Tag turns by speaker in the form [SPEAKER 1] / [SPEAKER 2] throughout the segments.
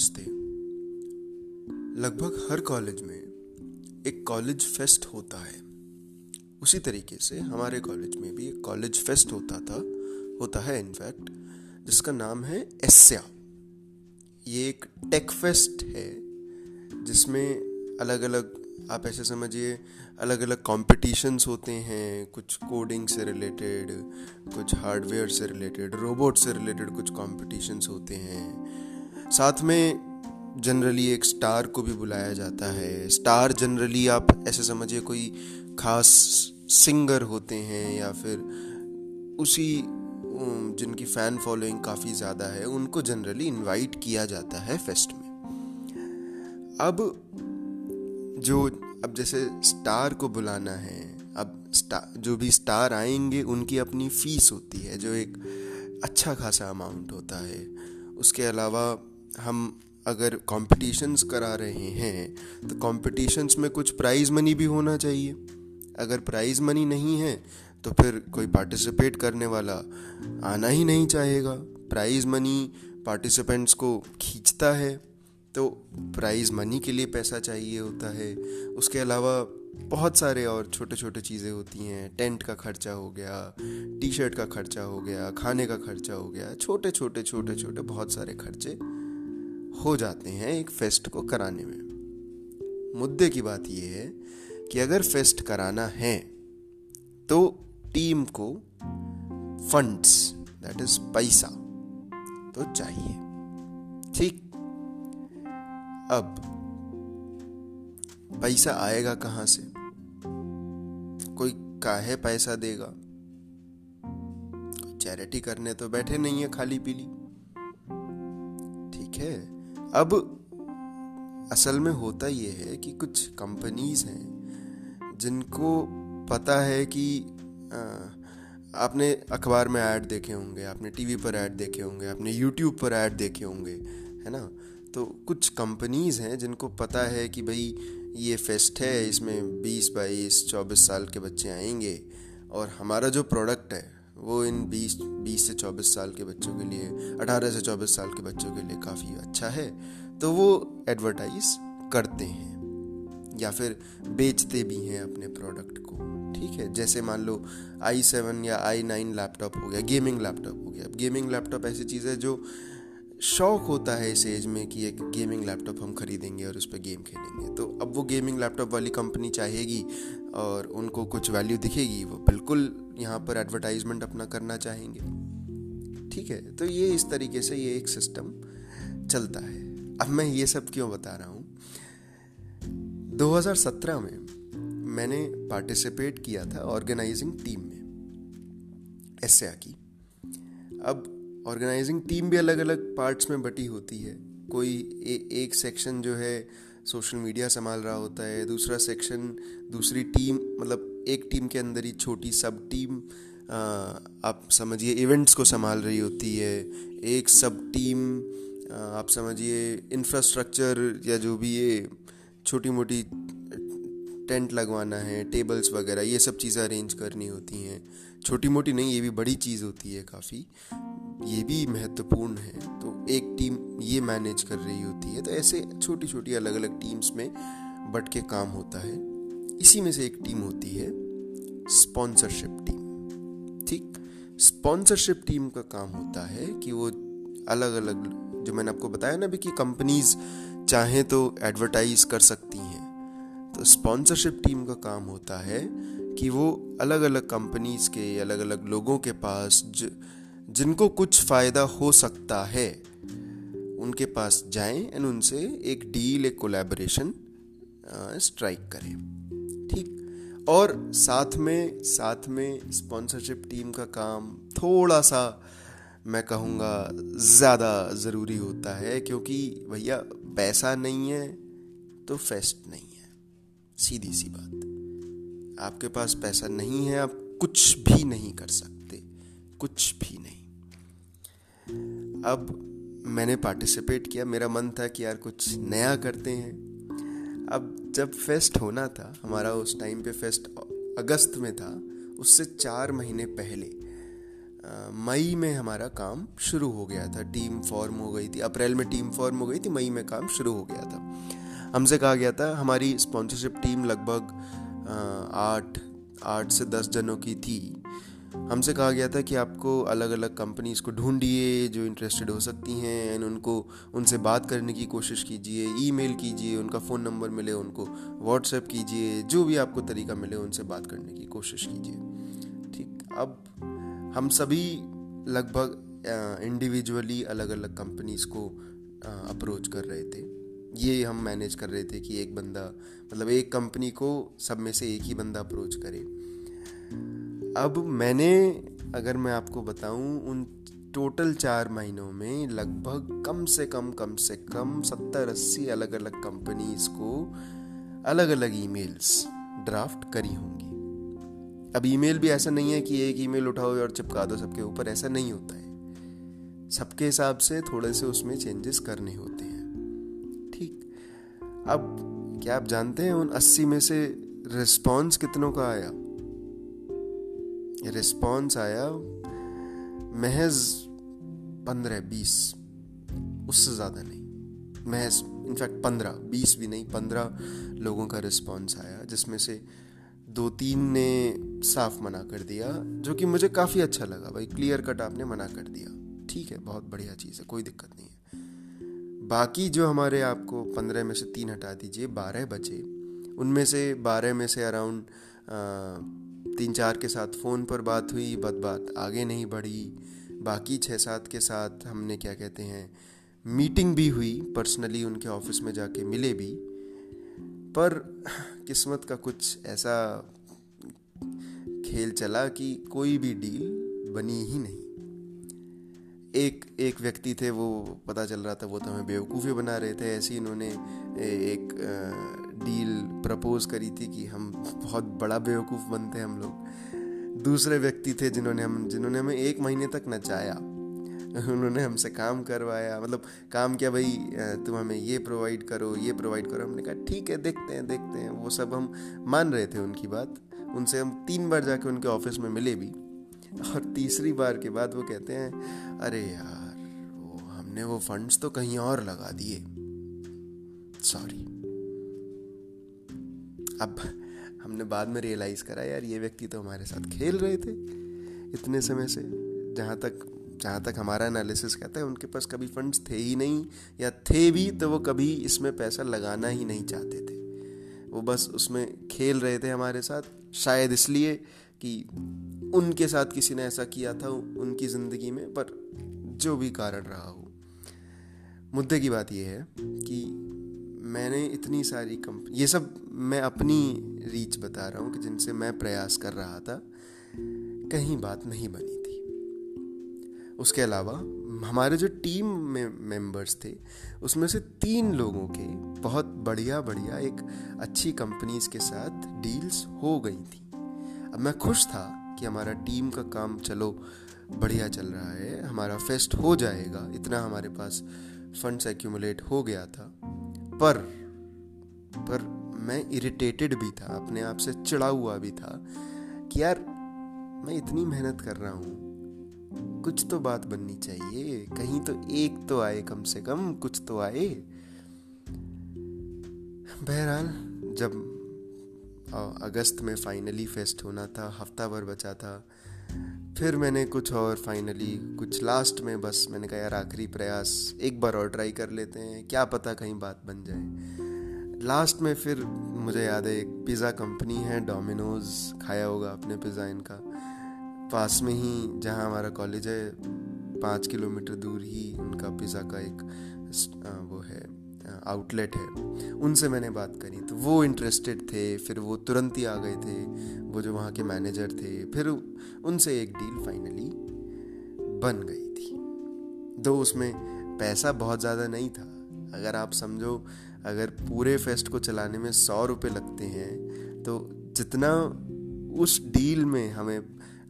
[SPEAKER 1] नमस्ते। लगभग हर कॉलेज में एक कॉलेज फेस्ट होता है। उसी तरीके से हमारे कॉलेज में भी एक कॉलेज फेस्ट होता था, होता है इनफैक्ट जिसका नाम है एस्या। ये एक टेक फेस्ट है, जिसमें अलग अलग आप ऐसे समझिए अलग अलग कॉम्पिटिशन्स होते हैं, कुछ कोडिंग से रिलेटेड कुछ हार्डवेयर से रिलेटेड रोबोट से रिलेटेड कुछ कॉम्पिटिशन्स होते हैं। साथ में जनरली एक स्टार को भी बुलाया जाता है। स्टार जनरली आप ऐसे समझिए कोई खास सिंगर होते हैं या फिर उसी जिनकी फ़ैन फॉलोइंग काफ़ी ज़्यादा है, उनको जनरली इनवाइट किया जाता है फेस्ट में। अब जो, अब जैसे स्टार को बुलाना है, अब स्टार जो भी स्टार आएँगे, उनकी अपनी फ़ीस होती है, जो एक अच्छा खासा अमाउंट होता है। उसके अलावा हम अगर कॉम्पिटिशन्स करा रहे हैं तो कॉम्पिटिशन्स में कुछ प्राइज़ मनी भी होना चाहिए। अगर प्राइज़ मनी नहीं है तो फिर कोई पार्टिसिपेट करने वाला आना ही नहीं चाहेगा। प्राइज़ मनी पार्टिसिपेंट्स को खींचता है तो प्राइज़ मनी के लिए पैसा चाहिए होता है। उसके अलावा बहुत सारे और छोटे छोटे चीज़ें होती हैं। टेंट का खर्चा हो गया टी शर्ट का खर्चा हो गया, खाने का खर्चा हो गया छोटे छोटे छोटे छोटे बहुत सारे खर्चे हो जाते हैं एक फेस्ट को कराने में। मुद्दे की बात यह है कि अगर फेस्ट कराना है तो टीम को फंड्स दैट इज़ पैसा तो चाहिए। ठीक? अब, पैसा आएगा कहाँ से? कोई काहे पैसा देगा? चैरिटी करने तो बैठे नहीं है खाली पीली ठीक है? अब असल में होता ये है कि कुछ कंपनीज़ हैं, जिनको पता है कि आपने अखबार में ऐड देखे होंगे, आपने टीवी पर ऐड देखे होंगे, आपने यूट्यूब पर ऐड देखे होंगे, है ना? तो कुछ कंपनीज़ हैं जिनको पता है कि भाई ये फेस्ट है, इसमें 20 बाईस 24 साल के बच्चे आएँगे और हमारा जो प्रोडक्ट है वो इन 20 20 से 24 साल के बच्चों के लिए 18 से 24 साल के बच्चों के लिए काफ़ी अच्छा है। तो वो एडवर्टाइज करते हैं, या फिर बेचते भी हैं अपने प्रोडक्ट को, ठीक है? जैसे मान लो आई सेवन या आई नाइन लैपटॉप हो गया गेमिंग लैपटॉप हो गया। अब गेमिंग लैपटॉप ऐसी चीज़ है जो शौक होता है इस एज में कि एक गेमिंग लैपटॉप हम खरीदेंगे और उस पर गेम खेलेंगे। तो अब वो गेमिंग लैपटॉप वाली कंपनी चाहेगी और उनको कुछ वैल्यू दिखेगी, वो बिल्कुल यहाँ पर एडवर्टाइजमेंट अपना करना चाहेंगे। ठीक है तो ये इस तरीके से ये एक सिस्टम चलता है। अब मैं ये सब क्यों बता रहा हूँ? 2017 में मैंने पार्टिसिपेट किया था ऑर्गेनाइजिंग टीम में एस की। अब ऑर्गेनाइजिंग टीम भी अलग अलग पार्ट्स में बटी होती है। कोई ए, एक सेक्शन जो है सोशल मीडिया संभाल रहा होता है दूसरा सेक्शन दूसरी टीम मतलब एक टीम के अंदर ही छोटी सब टीम आप समझिए इवेंट्स को संभाल रही होती है। एक सब टीम आप समझिए इंफ्रास्ट्रक्चर या जो भी ये छोटी मोटी टेंट लगवाना है टेबल्स वगैरह, ये सब चीज़ें अरेंज करनी होती हैं। छोटी मोटी नहीं, ये भी बड़ी चीज़ होती है काफ़ी। ये भी महत्वपूर्ण है। तो एक टीम ये मैनेज कर रही होती है। तो ऐसे छोटी छोटी अलग अलग टीम्स में बट के काम होता है। इसी में से एक टीम होती है स्पॉन्सरशिप टीम। ठीक? स्पॉन्सरशिप टीम का काम होता है कि वो अलग अलग जो मैंने आपको बताया ना भी कि कंपनीज़ चाहें तो एडवर्टाइज कर सकती हैं। तो स्पॉन्सरशिप टीम का काम होता है कि वो अलग अलग कंपनीज़ के अलग अलग लोगों के पास ज, जिनको कुछ फ़ायदा हो सकता है उनके पास जाएँ एंड उनसे एक डील एक कोलैबोरेशन स्ट्राइक करें। ठीक। और साथ में साथ में स्पॉन्सरशिप टीम का काम थोड़ा सा मैं कहूँगा ज़्यादा ज़रूरी होता है क्योंकि भैया पैसा नहीं है तो फेस्ट नहीं है। सीधी सी बात। आपके पास पैसा नहीं है, आप कुछ भी नहीं कर सकते। कुछ भी नहीं। अब मैंने पार्टिसिपेट किया। मेरा मन था कि यार कुछ नया करते हैं। अब जब फेस्ट होना था, हमारा उस टाइम पे फेस्ट अगस्त में था, उससे चार महीने पहले मई में हमारा काम शुरू हो गया था। टीम फॉर्म हो गई थी, अप्रैल में टीम फॉर्म हो गई थी, मई में काम शुरू हो गया था। हमसे कहा गया था, हमारी स्पॉन्सरशिप टीम लगभग आठ आठ से दस जनों की थी। हमसे कहा गया था कि आपको अलग अलग कंपनीज़ को ढूंढिए, जो इंटरेस्टेड हो सकती हैं एंड उनको, उनसे बात करने की कोशिश कीजिए ईमेल कीजिए, उनका फ़ोन नंबर मिले, उनको व्हाट्सएप कीजिए, जो भी आपको तरीका मिले, उनसे बात करने की कोशिश कीजिए। ठीक, अब हम सभी लगभग इंडिविजुअली अलग अलग कंपनीज़ को अप्रोच कर रहे थे। ये हम मैनेज कर रहे थे कि एक बंदा मतलब एक कंपनी को सब में से एक ही बंदा अप्रोच करे। अब मैंने, अगर मैं आपको बताऊँ, उन टोटल चार महीनों में लगभग कम से कम कम से कम सत्तर अस्सी अलग अलग कंपनीज़ को अलग अलग ईमेल्स ड्राफ्ट करी होंगी। अब ईमेल भी ऐसा नहीं है कि एक ईमेल उठाओ और चिपका दो, सबके ऊपर ऐसा नहीं होता है। सबके हिसाब से थोड़े से उसमें चेंजेस करने होते हैं। ठीक। अब क्या आप जानते हैं उन अस्सी में से रिस्पॉन्स कितनों का आया? रिस्पॉन्स आया महज पंद्रह, बीस। उससे ज़्यादा नहीं। महज इनफैक्ट पंद्रह, बीस भी नहीं, पंद्रह लोगों का रिस्पॉन्स आया, जिसमें से दो तीन ने साफ़ मना कर दिया, जो कि मुझे काफ़ी अच्छा लगा भाई। क्लियर कट आपने मना कर दिया। ठीक है, बहुत बढ़िया चीज़ है, कोई दिक्कत नहीं है। बाकी जो हमारे आपको पंद्रह में से तीन हटा दीजिए, बारह बचे। उनमें से बारह में से अराउंड तीन चार के साथ फ़ोन पर बात हुई बद बात आगे नहीं बढ़ी। बाकी छः सात के साथ हमने क्या कहते हैं, मीटिंग भी हुई, पर्सनली उनके ऑफ़िस में जाके मिले भी। पर किस्मत का कुछ ऐसा खेल चला कि कोई भी डील बनी ही नहीं। एक एक व्यक्ति थे, वो पता चल रहा था, वो तो हमें बेवकूफ़ी बना रहे थे। ऐसे इन्होंने एक डील प्रपोज करी थी कि हम बहुत बड़ा बेवकूफ़ बनते हैं हम लोग। दूसरे व्यक्ति थे जिन्होंने हम, जिन्होंने हमें एक महीने तक नचाया उन्होंने हमसे काम करवाया। मतलब काम किया, भाई तुम हमें ये प्रोवाइड करो, ये प्रोवाइड करो। हमने कहा, ठीक है, देखते हैं देखते हैं। वो सब हम मान रहे थे उनकी बात। उनसे हम तीन बार जाके उनके ऑफ़िस में मिले भी। और तीसरी बार के बाद वो कहते हैं, अरे यार, वो हमने वो फंड्स तो कहीं और लगा दिए. सॉरी अब हमने बाद में रियलाइज़ करा, यार, ये व्यक्ति तो हमारे साथ खेल रहे थे इतने समय से। जहाँ तक जहाँ तक हमारा एनालिसिस कहता है, उनके पास कभी फंड्स थे ही नहीं या थे भी तो वो कभी इसमें पैसा लगाना ही नहीं चाहते थे। वो बस उसमें खेल रहे थे हमारे साथ, शायद इसलिए कि उनके साथ किसी ने ऐसा किया था उनकी ज़िंदगी में, पर जो भी कारण रहा हो। मुद्दे की बात यह है कि मैंने इतनी सारी कंपनी ये सब मैं अपनी रीच बता रहा हूँ कि जिनसे मैं प्रयास कर रहा था, कहीं बात नहीं बनी थी। उसके अलावा हमारे जो टीम में मेंबर्स थे, उसमें से तीन लोगों के बहुत बढ़िया बढ़िया एक अच्छी कंपनीज़ के साथ डील्स हो गई थी। अब मैं खुश था कि हमारा टीम का काम चलो, बढ़िया चल रहा है, हमारा फेस्ट हो जाएगा, इतना हमारे पास फंड्स एक्यूमुलेट हो गया था। पर पर मैं इरिटेटेड भी था, अपने आप से चिड़ा हुआ भी था कि यार, मैं इतनी मेहनत कर रहा हूँ, कुछ तो बात बननी चाहिए, कहीं तो एक तो आए कम से कम, कुछ तो आए। बहरहाल, जब अगस्त में फाइनली फेस्ट होना था, हफ़्ता भर बचा था। फिर मैंने कुछ और फाइनली कुछ लास्ट में बस मैंने कहा, यार, आखिरी प्रयास, एक बार और ट्राई कर लेते हैं, क्या पता कहीं बात बन जाए। लास्ट में फिर मुझे याद है, एक पिज़्ज़ा कंपनी है डोमिनोज़ खाया होगा अपने पिज़्ज़ा इनका। पास में ही, जहाँ हमारा कॉलेज है, पाँच किलोमीटर दूर ही उनका पिज़्ज़ा का एक वो है आउटलेट है। उनसे मैंने बात करी तो वो इंटरेस्टेड थे, फिर वो तुरंत ही आ गए थे, वो जो वहाँ के मैनेजर थे, फिर उनसे एक डील फाइनली बन गई थी। दो उसमें पैसा बहुत ज़्यादा नहीं था। अगर आप समझो, अगर पूरे फेस्ट को चलाने में सौ रुपये लगते हैं तो जितना उस डील में हमें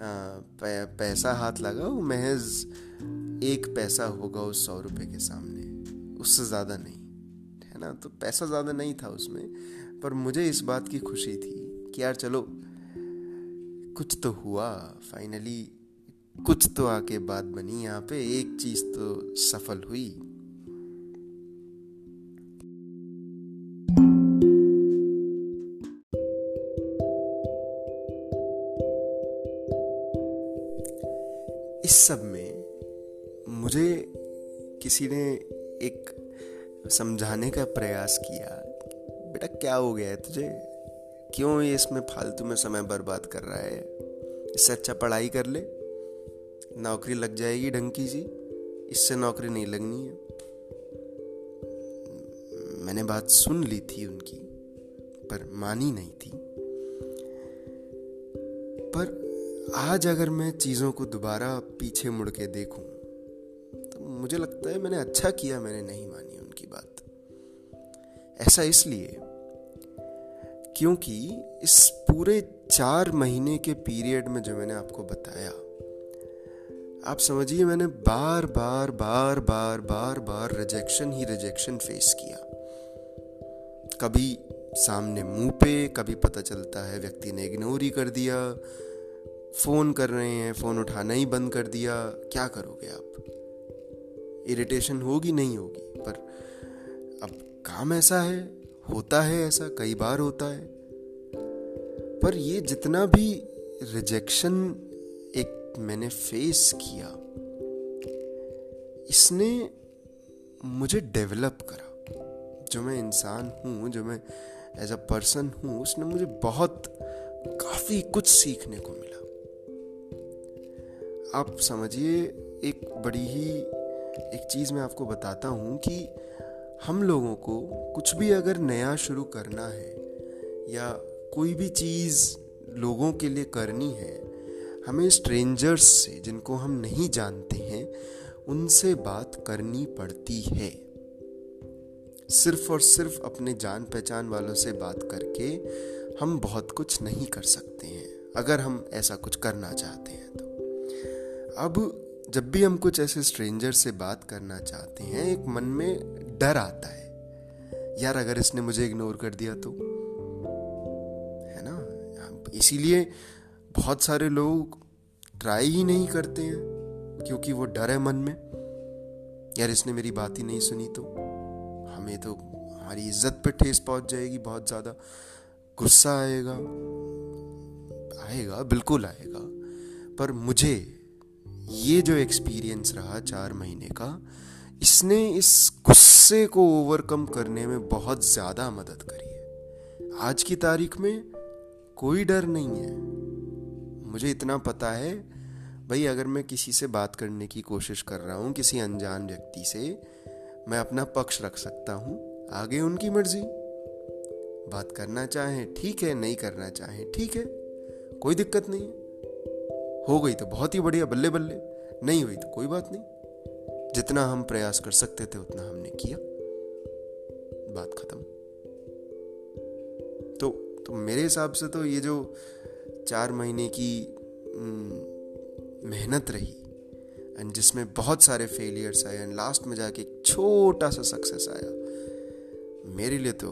[SPEAKER 1] पैसा हाथ लगा, वो महज एक पैसा होगा उस सौ रुपये के सामने। उससे ज़्यादा नहीं। है ना? तो पैसा ज़्यादा नहीं था उसमें, पर मुझे इस बात की खुशी थी कि यार चलो, कुछ तो हुआ फाइनली कुछ तो आके बात बनी यहाँ पे, एक चीज़ तो सफल हुई। इस सब में मुझे किसी ने एक समझाने का प्रयास किया, बेटा, क्या हो गया है तुझे? क्यों ये इसमें फालतू में समय बर्बाद कर रहा है? इससे अच्छा पढ़ाई कर ले। नौकरी लग जाएगी ढंग की जी इससे नौकरी नहीं लगनी है। मैंने बात सुन ली थी उनकी, पर मानी नहीं थी। पर आज अगर मैं चीज़ों को दोबारा पीछे मुड़ के देखूँ मुझे लगता है मैंने अच्छा किया, मैंने नहीं मानी उनकी बात। ऐसा इसलिए क्योंकि इस पूरे चार महीने के पीरियड में जो मैंने आपको बताया, आप समझिए मैंने बार बार बार बार बार बार रिजेक्शन ही रिजेक्शन फेस किया। कभी सामने मुँह पे, कभी पता चलता है व्यक्ति ने इग्नोर ही कर दिया फ़ोन कर रहे हैं फ़ोन उठाना ही बंद कर दिया, क्या करोगे आप? इरिटेशन होगी, नहीं होगी। पर अब काम ऐसा है, होता है ऐसा, कई बार होता है। पर ये जितना भी रिजेक्शन एक मैंने फेस किया, इसने मुझे डेवलप करा। जो मैं इंसान हूँ, जो मैं एज अ पर्सन हूँ, उसने मुझे बहुत, काफ़ी कुछ सीखने को मिला। आप समझिए, एक बड़ी ही एक चीज़ मैं आपको बताता हूँ कि हम लोगों को कुछ भी अगर नया शुरू करना है या कोई भी चीज़ लोगों के लिए करनी है, हमें स्ट्रेंजर्स से, जिनको हम नहीं जानते हैं, उनसे बात करनी पड़ती है। सिर्फ़ और सिर्फ़ अपने जान पहचान वालों से बात करके हम बहुत कुछ नहीं कर सकते हैं, अगर हम ऐसा कुछ करना चाहते हैं तो। अब जब भी हम कुछ ऐसे स्ट्रेंजर से बात करना चाहते हैं, एक मन में डर आता है। यार, अगर इसने मुझे इग्नोर कर दिया तो? है ना? इसीलिए बहुत सारे लोग ट्राई ही नहीं करते हैं, क्योंकि वो डर है मन में। यार, इसने मेरी बात ही नहीं सुनी तो? हमें तो हमारी इज़्ज़त पे ठेस पहुँच जाएगी बहुत ज़्यादा। गुस्सा आएगा। आएगा, बिल्कुल आएगा। पर मुझे ये जो एक्सपीरियंस रहा चार महीने का, इसने इस गुस्से को ओवरकम करने में बहुत ज़्यादा मदद करी है। आज की तारीख में कोई डर नहीं है। मुझे इतना पता है, भाई अगर मैं किसी से बात करने की कोशिश कर रहा हूँ, किसी अनजान व्यक्ति से, मैं अपना पक्ष रख सकता हूँ, आगे उनकी मर्ज़ी। बात करना चाहें, ठीक है, नहीं करना चाहें, ठीक है, कोई दिक्कत नहीं है। हो गई तो बहुत ही बढ़िया, बल्ले बल्ले। नहीं हुई तो कोई बात नहीं। जितना हम प्रयास कर सकते थे, उतना हमने किया। बात खत्म। तो तो मेरे हिसाब से तो ये जो चार महीने की मेहनत रही एंड जिसमें बहुत सारे फेलियर्स आए एंड लास्ट में जाके एक छोटा सा सक्सेस आया, मेरे लिए तो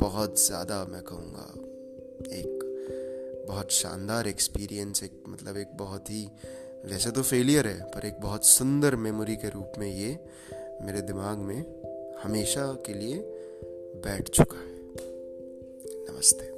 [SPEAKER 1] बहुत ज़्यादा मैं कहूँगा एक बहुत शानदार एक्सपीरियंस एक मतलब एक बहुत ही, वैसे तो फेलियर है, पर एक बहुत सुंदर मेमोरी के रूप में ये मेरे दिमाग में हमेशा के लिए बैठ चुका है। नमस्ते।